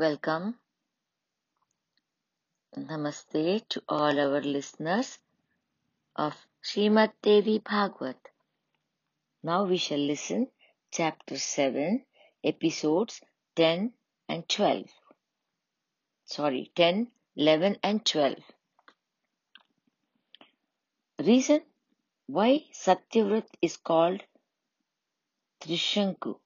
Welcome. Namaste to all our listeners of Srimad Devi Bhagwat. Now we shall listen chapter 7, episodes 10 and 12. Sorry, 10, 11 and 12. Reason why Satyavrat is called Trishanku.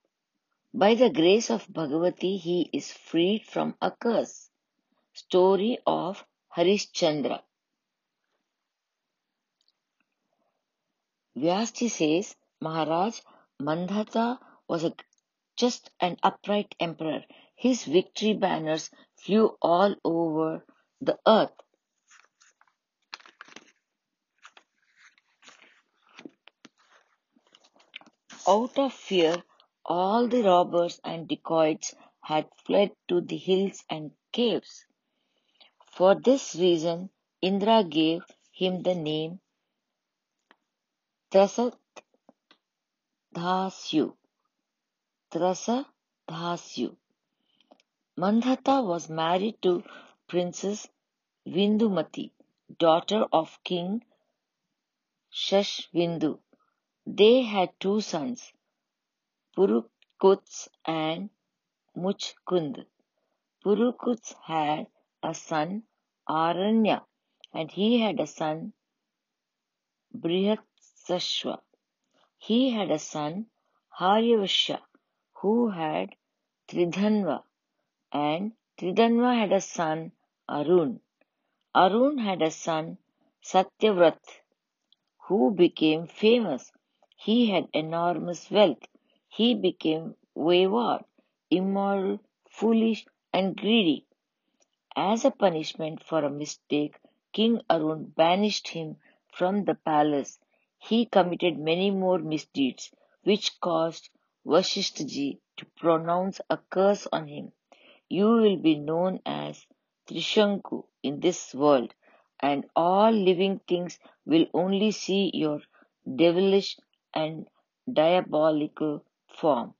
By the grace of Bhagavati, he is freed from a curse. Story of Harishchandra. Vyasji says, Maharaj Mandhata was a just an upright emperor. His victory banners flew all over the earth. Out of fear, all the robbers and dacoits had fled to the hills and caves. For this reason, Indra gave him the name Trasadhasyu. Trasadhasyu. Mandhata was married to Princess Vindumati, daughter of King Shashvindu. They had two sons, Purukuts and Muchkund. Purukuts had a son, Aranya, and he had a son, Brihatsashva. He had a son, Haryavasha, who had Tridhanva, and Tridhanva had a son, Arun. Arun had a son, Satyavrat, who became famous. He had enormous wealth. He became wayward, immoral, foolish, and greedy. As a punishment for a mistake, King Arun banished him from the palace. He committed many more misdeeds, which caused Vasishthaji to pronounce a curse on him. You will be known as Trishanku in this world, and all living things will only see your devilish and diabolical form.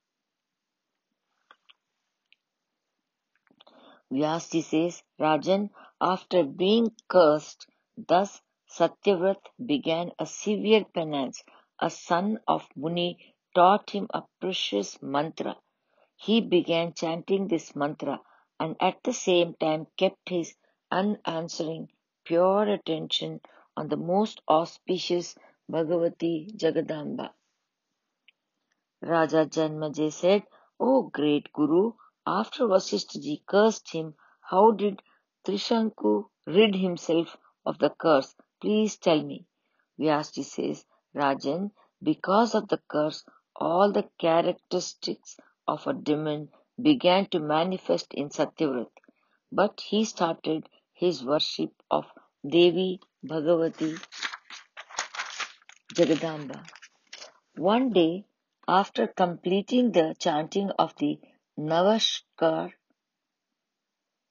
Vyasji says, Rajan, after being cursed, thus Satyavrat began a severe penance. A son of Muni taught him a precious mantra. He began chanting this mantra and at the same time kept his unanswering, pure attention on the most auspicious Bhagavati Jagadamba. Raja Janmajay said, O great Guru, after Vasishthaji cursed him, how did Trishanku rid himself of the curse? Please tell me. Vyasji says, Rajan, because of the curse, all the characteristics of a demon began to manifest in Satyavrat. But he started his worship of Devi Bhagavati Jagadamba. One day, after completing the chanting of the Navakshar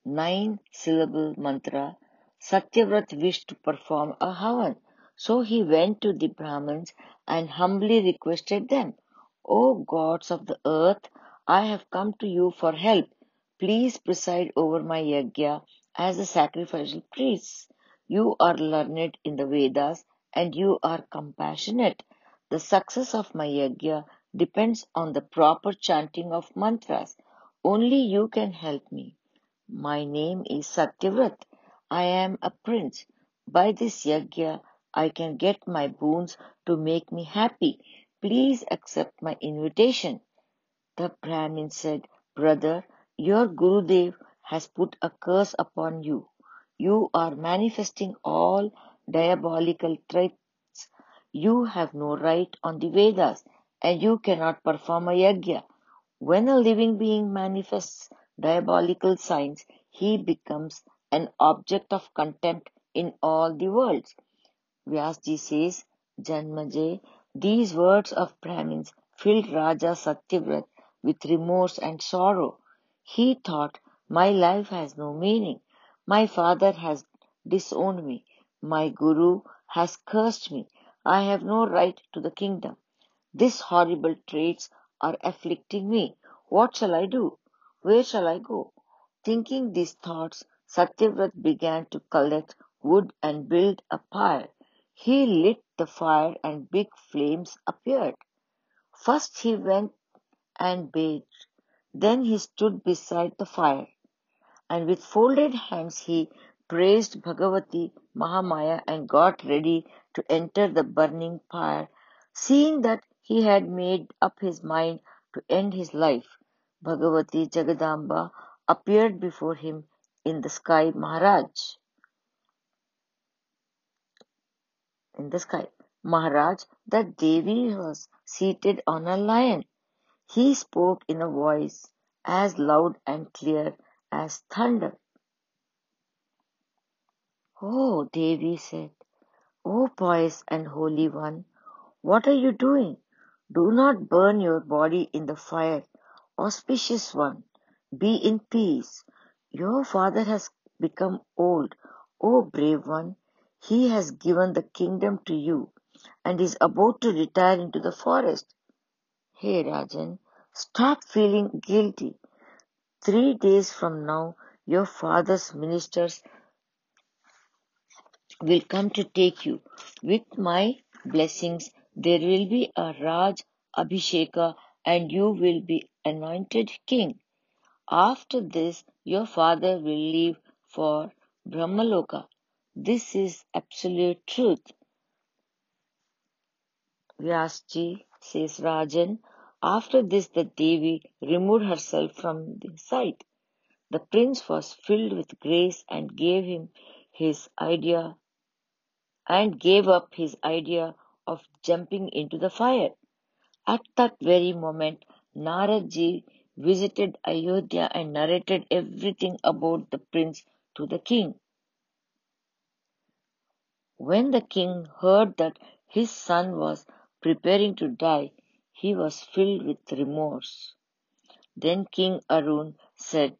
nine syllable mantra, Satyavrat wished to perform a havan. So he went to the Brahmins and humbly requested them, O gods of the earth, I have come to you for help. Please preside over my yajna as a sacrificial priest. You are learned in the Vedas and you are compassionate. The success of my yajna depends on the proper chanting of mantras. Only you can help me. My name is Satyavrat. I am a prince. By this yajna, I can get my boons to make me happy. Please accept my invitation. The Brahmin said, Brother, your Gurudev has put a curse upon you. You are manifesting all diabolical traits. You have no right on the Vedas and you cannot perform a yajna. When a living being manifests diabolical signs, he becomes an object of contempt in all the worlds. Vyasji says, Janmajay, these words of Brahmins filled Raja Satyavrat with remorse and sorrow. He thought, My life has no meaning. My father has disowned me. My guru has cursed me. I have no right to the kingdom. These horrible traits are afflicting me. What shall I do? Where shall I go? Thinking these thoughts, Satyavrat began to collect wood and build a pyre. He lit the fire and big flames appeared. First he went and bathed. Then he stood beside the fire, and with folded hands he praised Bhagavati Mahamaya and got ready to enter the burning pyre. Seeing that he had made up his mind to end his life, Bhagavati Jagadamba appeared before him in the sky, Maharaj. In the sky, Maharaj, that Devi was seated on a lion. He spoke in a voice as loud and clear as thunder. Oh, Devi said, O pious and holy one, what are you doing? Do not burn your body in the fire, auspicious one. Be in peace. Your father has become old, O brave one. He has given the kingdom to you and is about to retire into the forest. Hey Rajan, stop feeling guilty. Three days from now, your father's ministers will come to take you. With my blessings, there will be a Raj Abhisheka and you will be anointed king. After this, your father will leave for Brahmaloka. This is absolute truth. Vyasji says Rajan. After this, the Devi removed herself from the sight. The prince was filled with grace and gave him his idea and gave up his idea of jumping into the fire. At that very moment, Naradji visited Ayodhya and narrated everything about the prince to the king. When the king heard that his son was preparing to die, he was filled with remorse. Then King Arun said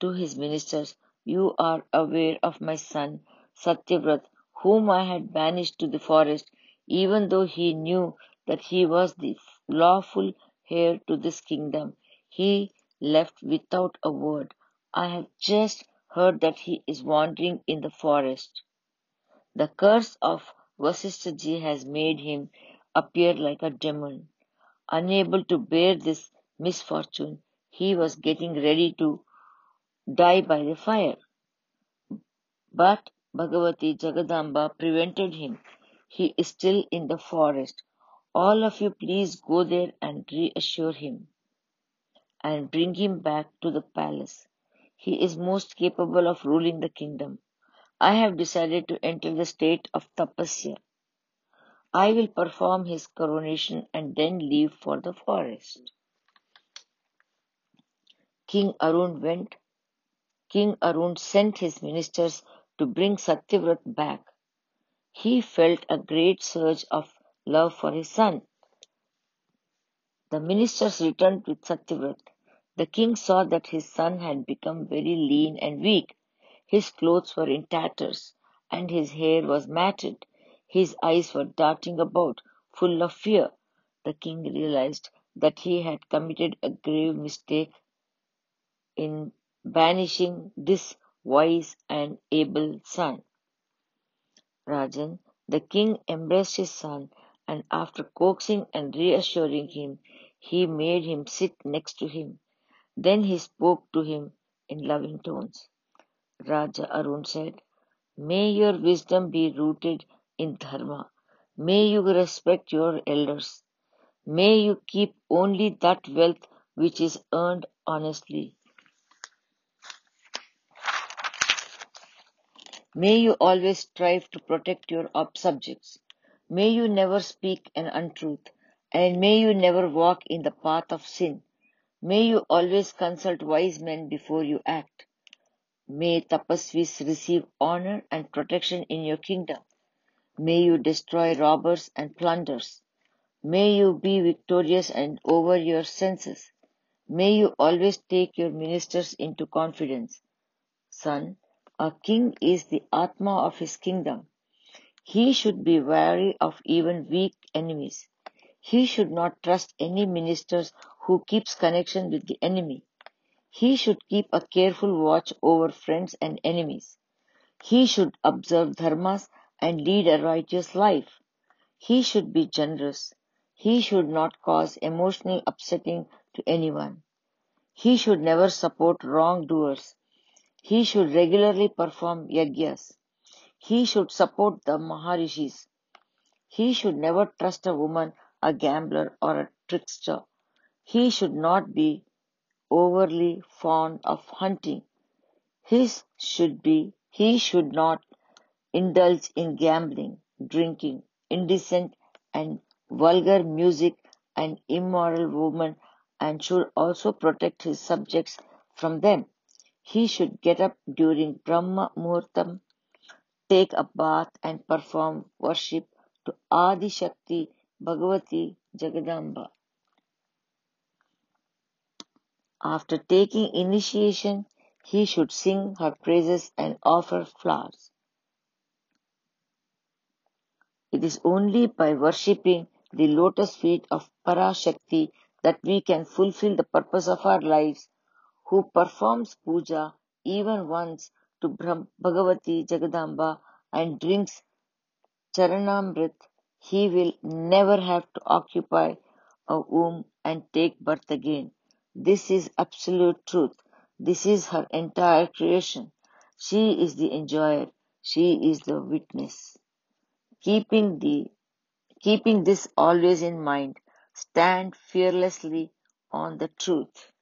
to his ministers, You are aware of my son Satyavrat, whom I had banished to the forest, even though he knew that he was the lawful heir to this kingdom. He left without a word. I have just heard that he is wandering in the forest. The curse of Vasishtha has made him appear like a demon. Unable to bear this misfortune, he was getting ready to die by the fire. But Bhagavati Jagadamba prevented him. He is still in the forest. All of you please go there and reassure him and bring him back to the palace. He is most capable of ruling the kingdom. I have decided to enter the state of tapasya. I will perform his coronation and then leave for the forest. King Arun went. King Arun sent his ministers to bring Satyavrata back. He felt a great surge of love for his son. The ministers returned with Satyavrat. The king saw that his son had become very lean and weak. His clothes were in tatters, and his hair was matted. His eyes were darting about, full of fear. The king realized that he had committed a grave mistake in banishing this wise and able son. Rajan, the king embraced his son, and after coaxing and reassuring him, he made him sit next to him. Then he spoke to him in loving tones. Raja Arun said, May your wisdom be rooted in dharma. May you respect your elders. May you keep only that wealth which is earned honestly. May you always strive to protect your subjects. May you never speak an untruth, and may you never walk in the path of sin. May you always consult wise men before you act. May tapasvis receive honor and protection in your kingdom. May you destroy robbers and plunders. May you be victorious and over your senses. May you always take your ministers into confidence. Son, a king is the Atma of his kingdom. He should be wary of even weak enemies. He should not trust any ministers who keeps connection with the enemy. He should keep a careful watch over friends and enemies. He should observe dharmas and lead a righteous life. He should be generous. He should not cause emotional upsetting to anyone. He should never support wrongdoers. He should regularly perform yagyas. He should support the Maharishis. He should never trust a woman, a gambler, or a trickster. He should not be overly fond of hunting. His should be he should not indulge in gambling, drinking, indecent and vulgar music and immoral women and should also protect his subjects from them. He should get up during Brahma Muhurtam, take a bath and perform worship to Adi Shakti Bhagavati Jagadamba. After taking initiation, he should sing her praises and offer flowers. It is only by worshipping the lotus feet of Parashakti that we can fulfill the purpose of our lives. Who performs puja even once to Bhagavati Jagadamba and drinks Charanamrit, he will never have to occupy a womb and take birth again. This is absolute truth. This is her entire creation. She is the enjoyer. She is the witness. Keeping the keeping this always in mind, stand fearlessly on the truth.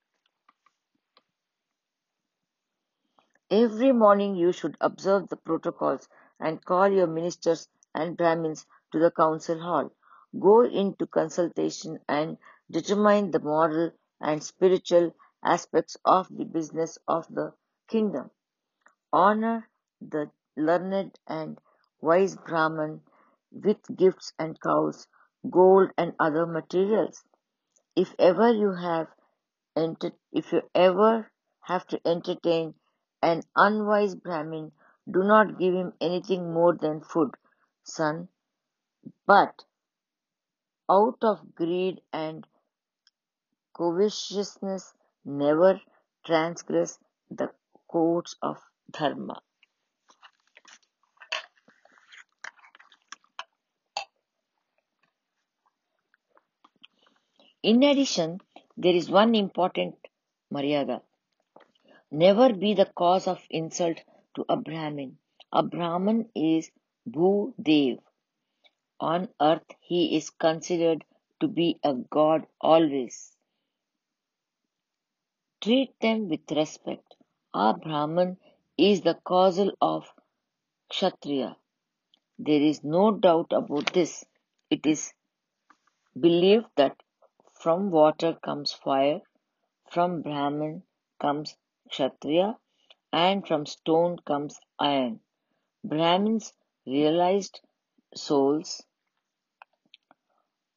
Every morning you should observe the protocols and call your ministers and Brahmins to the council hall. Go into consultation and determine the moral and spiritual aspects of the business of the kingdom. Honor the learned and wise Brahman with gifts and cows, gold and other materials. If ever you have enter- if you ever have to entertain an unwise Brahmin, do not give him anything more than food, son, but out of greed and covetousness never transgress the codes of dharma. In addition, there is one important maryada. Never be the cause of insult to a Brahmin. A Brahmin is Bhudev. On earth he is considered to be a god always. Treat them with respect. A Brahman is the causal of Kshatriya. There is no doubt about this. It is believed that from water comes fire, from Brahman comes Kshatriya, and from stone comes iron. Brahmins, realized souls,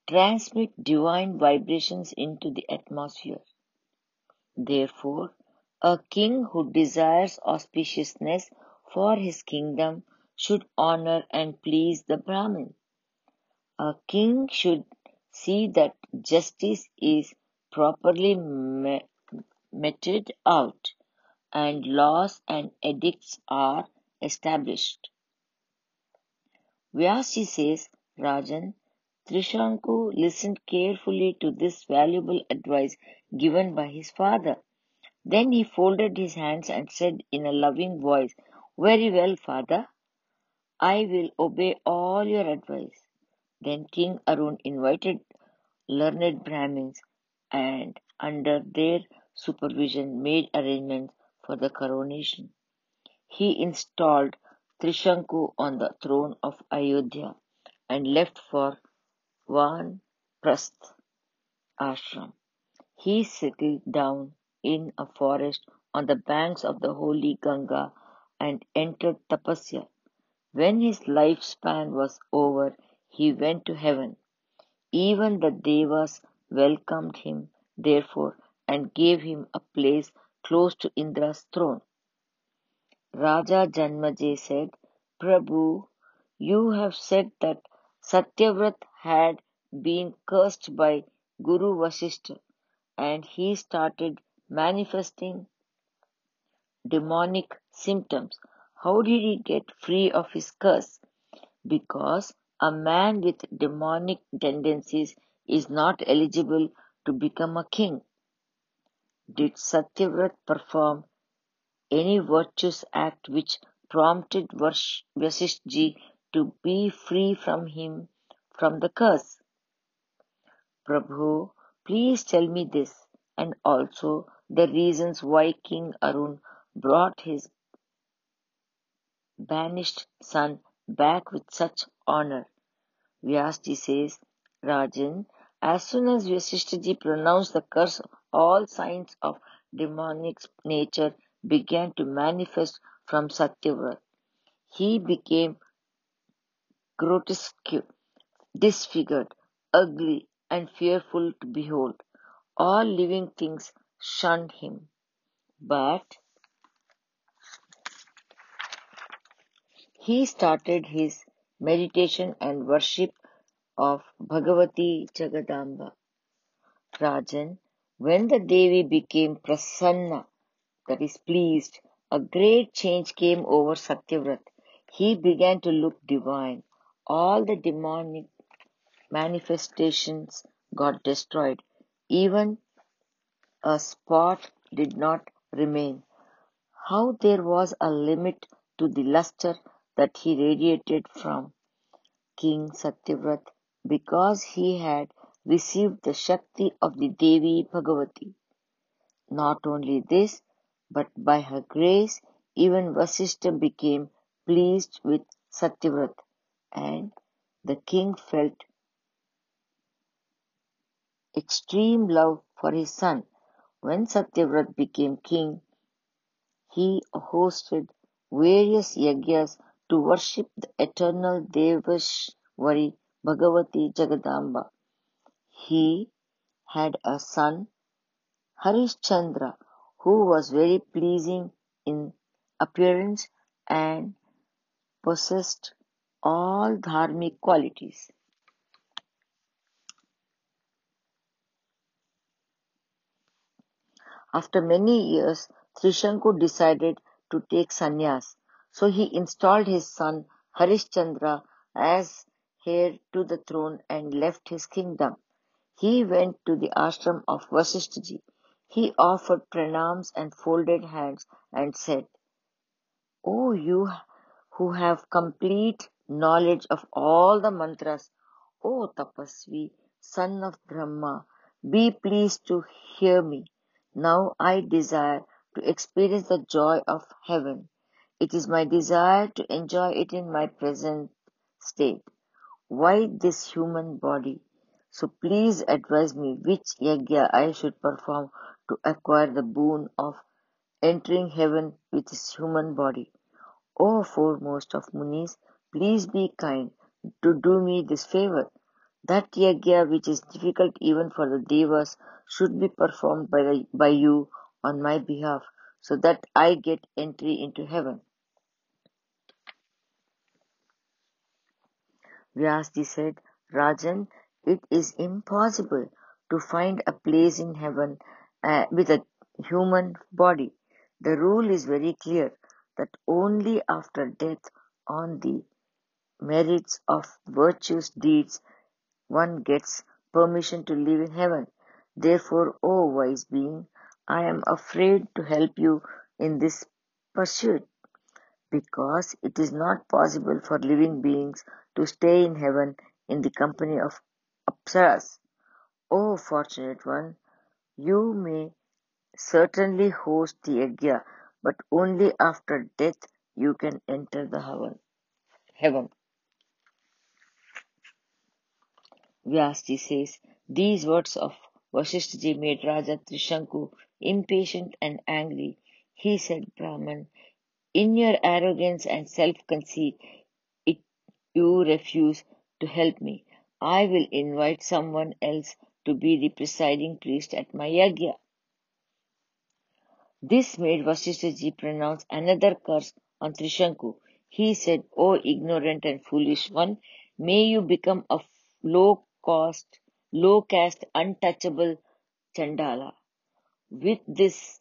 transmit divine vibrations into the atmosphere. Therefore, a king who desires auspiciousness for his kingdom should honor and please the Brahmin. A king should see that justice is properly meted out and laws and edicts are established. Vyasji says, Rajan, Trishanku listened carefully to this valuable advice given by his father. Then he folded his hands and said in a loving voice, Very well, father. I will obey all your advice. Then King Arun invited learned Brahmins and under their supervision made arrangements for the coronation. He installed Trishanku on the throne of Ayodhya and left for Vanprasth ashram. He settled down in a forest on the banks of the holy Ganga and entered tapasya. When his lifespan was over, he went to heaven. Even the devas welcomed him, therefore, and gave him a place close to Indra's throne. Raja Janmajay said, Prabhu, you have said that Satyavrat had been cursed by Guru Vasishtha and he started manifesting demonic symptoms. How did he get free of his curse? Because a man with demonic tendencies is not eligible to become a king. Did Satyavrat perform any virtuous act which prompted Vasishtji to be free from him from the curse? Prabhu, please tell me this and also the reasons why King Arun brought his banished son back with such honor. Vyasji says, Rajan, as soon as Vasishthaji pronounced the curse, all signs of demonic nature began to manifest from Satyavrat. He became grotesque, disfigured, ugly, and fearful to behold. All living things shunned him. But he started his meditation and worship of Bhagavati Jagadamba. Rajan, when the Devi became prasanna, that is pleased, a great change came over Satyavrat. He began to look divine. All the demonic manifestations got destroyed. Even a spot did not remain. How there was a limit to the luster that he radiated from King Satyavrat because he had received the Shakti of the Devi Bhagavati. Not only this, but by her grace, even Vasishtha became pleased with Satyavrat, and the king felt extreme love for his son. When Satyavrat became king, he hosted various yagyas to worship the eternal Devashwari Bhagavati Jagadamba. He had a son, Harishchandra, who was very pleasing in appearance and possessed all dharmic qualities. After many years, Trishanku decided to take sannyas, so he installed his son Harishchandra as heir to the throne and left his kingdom. He went to the ashram of Vasishthaji. He offered pranams and folded hands and said, O you who have complete knowledge of all the mantras, O Tapasvi, son of Brahma, be pleased to hear me. Now I desire to experience the joy of heaven. It is my desire to enjoy it in my present state. Why this human body? So please advise me which yajna I should perform to acquire the boon of entering heaven with this human body. O foremost of Munis, please be kind to do me this favor. That yajna which is difficult even for the devas should be performed by, the, by you on my behalf so that I get entry into heaven. Vyasji said, Rajan, it is impossible to find a place in heaven uh, with a human body. The rule is very clear that only after death on the merits of virtuous deeds one gets permission to live in heaven. Therefore, O wise being, I am afraid to help you in this pursuit, because it is not possible for living beings to stay in heaven in the company of Apsaras. O oh, fortunate one, you may certainly host the yagya, but only after death you can enter the heaven. heaven. Vyasji says, these words of Vasishthaji made Raja Trishanku impatient and angry. He said, Brahman, in your arrogance and self-conceit, you refuse to help me. I will invite someone else to be the presiding priest at my yajna. This made Vasishthaji pronounce another curse on Trishanku. He said, O ignorant and foolish one, may you become a low cost, low caste, untouchable Chandala. With this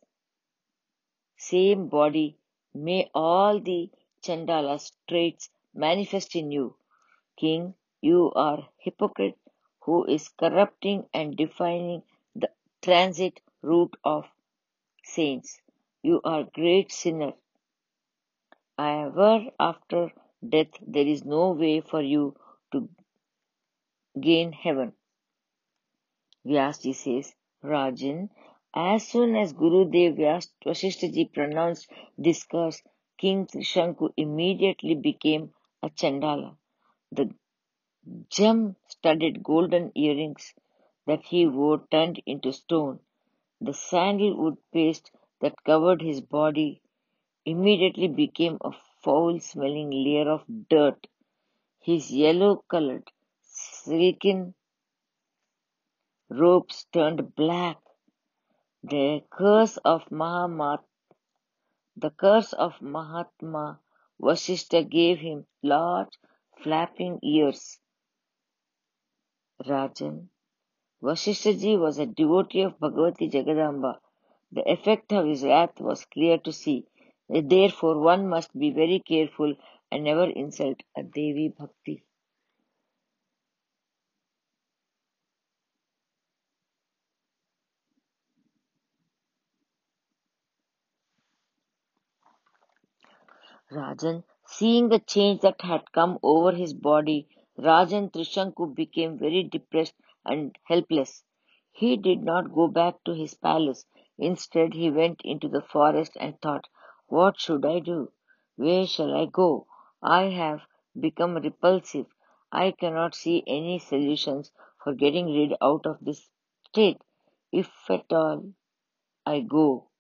same body, may all the Chandala's traits manifest in you. King, you are hypocrite who is corrupting and defining the transit route of saints. You are great sinner. However, after death there is no way for you to gain heaven. Vyasji says, Rajan, as soon as Guru Dev Vasishthaji pronounced this curse, King Trishanku immediately became a Chandala. The gem-studded golden earrings that he wore turned into stone. The sandalwood paste that covered his body immediately became a foul-smelling layer of dirt. His yellow-colored, silken robes turned black. The curse of Mahatma, the curse of Mahatma Vasishtha gave him large, flapping ears. Rajan, Vasishthaji was a devotee of Bhagavati Jagadamba. The effect of his wrath was clear to see. Therefore, one must be very careful and never insult a Devi Bhakti. Rajan, seeing the change that had come over his body, Rajan Trishanku became very depressed and helpless. He did not go back to his palace. Instead, he went into the forest and thought, What should I do? Where shall I go? I have become repulsive. I cannot see any solutions for getting rid out of this state. If at all I go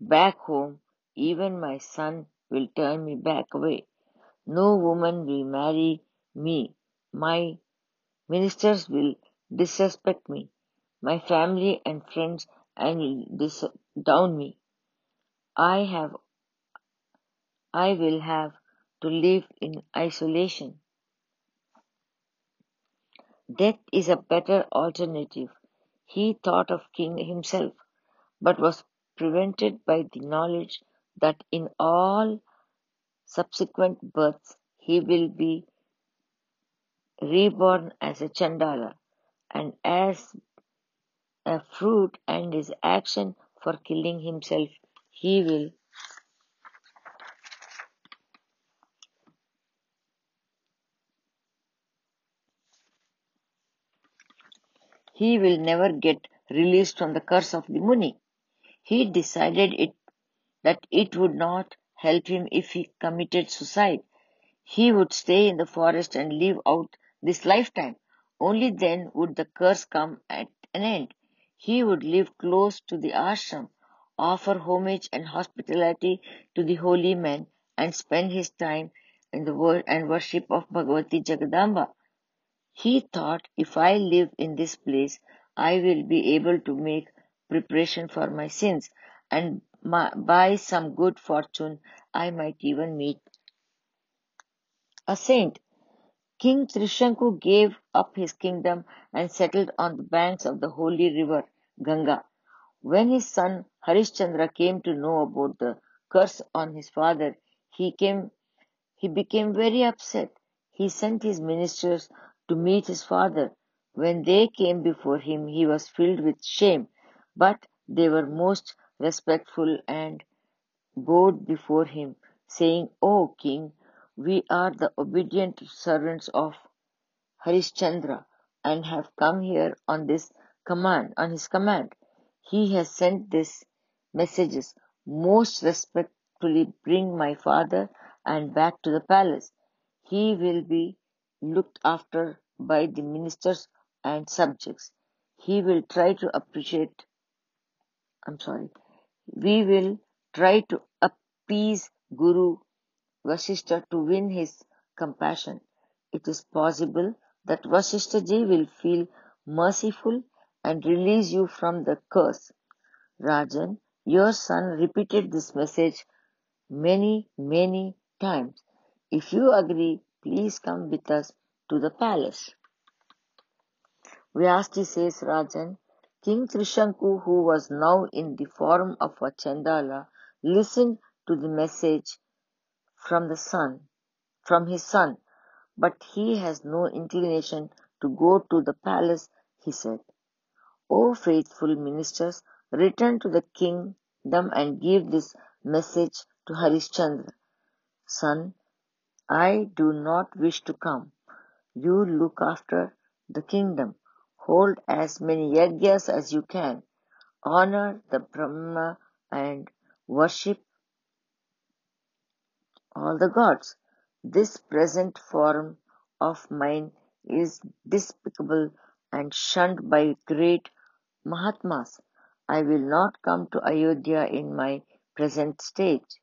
back home, even my son will turn me back away. No woman will marry me. My ministers will disrespect me. My family and friends and dis- down me. I have I will have to live in isolation. Death is a better alternative. He thought of king himself, but was prevented by the knowledge that in all subsequent births he will be reborn as a Chandala, and as a fruit and his action for killing himself, he will he will never get released from the curse of the Muni. He decided it that it would not help him if he committed suicide. He would stay in the forest and live out this lifetime. Only then would the curse come at an end. He would live close to the ashram, offer homage and hospitality to the holy men, and spend his time in the word and worship of Bhagavati Jagadamba. He thought, if I live in this place, I will be able to make preparation for my sins, and by some good fortune I might even meet a saint. King Trishanku gave up his kingdom and settled on the banks of the holy river Ganga. When his son Harishchandra came to know about the curse on his father, he came he became very upset. He sent his ministers to meet his father. When they came before him, he was filled with shame, but they were most respectful and bowed before him, saying, O king, we are the obedient servants of Harishchandra and have come here on this command, on his command. He has sent these messages. Most respectfully bring my father and back to the palace. He will be looked after by the ministers and subjects. He will try to appreciate, I'm sorry, we will try to appease Guru Vasishtha to win his compassion. It is possible that Vasishthaji will feel merciful and release you from the curse. Rajan, your son repeated this message many, many times. If you agree, please come with us to the palace. Vyasji says, Rajan, King Trishanku, who was now in the form of a Chandala, listened to the message from the son, from his son, but he has no inclination to go to the palace, he said. O faithful ministers, return to the kingdom and give this message to Harishchandra. Son, I do not wish to come. You look after the kingdom. Hold as many yagyas as you can. Honor the Brahma and worship all the gods. This present form of mine is despicable and shunned by great Mahatmas. I will not come to Ayodhya in my present state.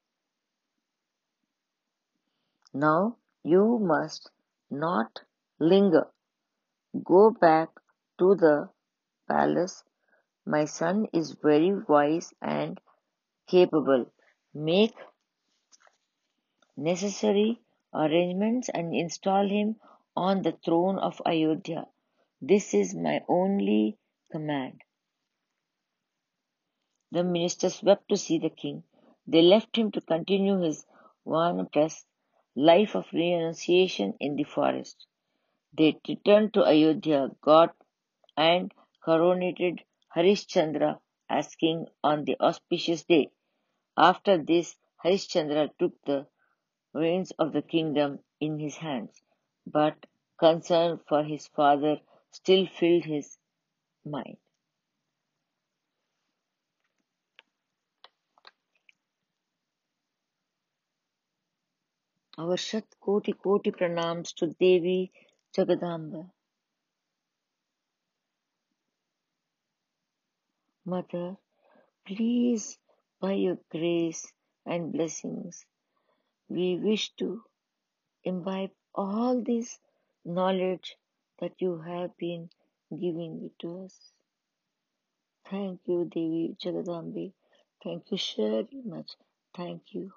Now you must not linger. Go back to the palace. My son is very wise and capable. Make necessary arrangements and install him on the throne of Ayodhya. This is my only command. The ministers wept to see the king. They left him to continue his vanaprastha life of renunciation in the forest. They returned to Ayodhya, got and coronated Harishchandra as king on the auspicious day. After this, Harishchandra took the reins of the kingdom in his hands, but concern for his father still filled his mind. Our Shat Koti Koti pranams to Devi Jagadamba. Mother, please, by your grace and blessings, we wish to imbibe all this knowledge that you have been giving it to us. Thank you, Devi Jagadambi. Thank you very much. Thank you.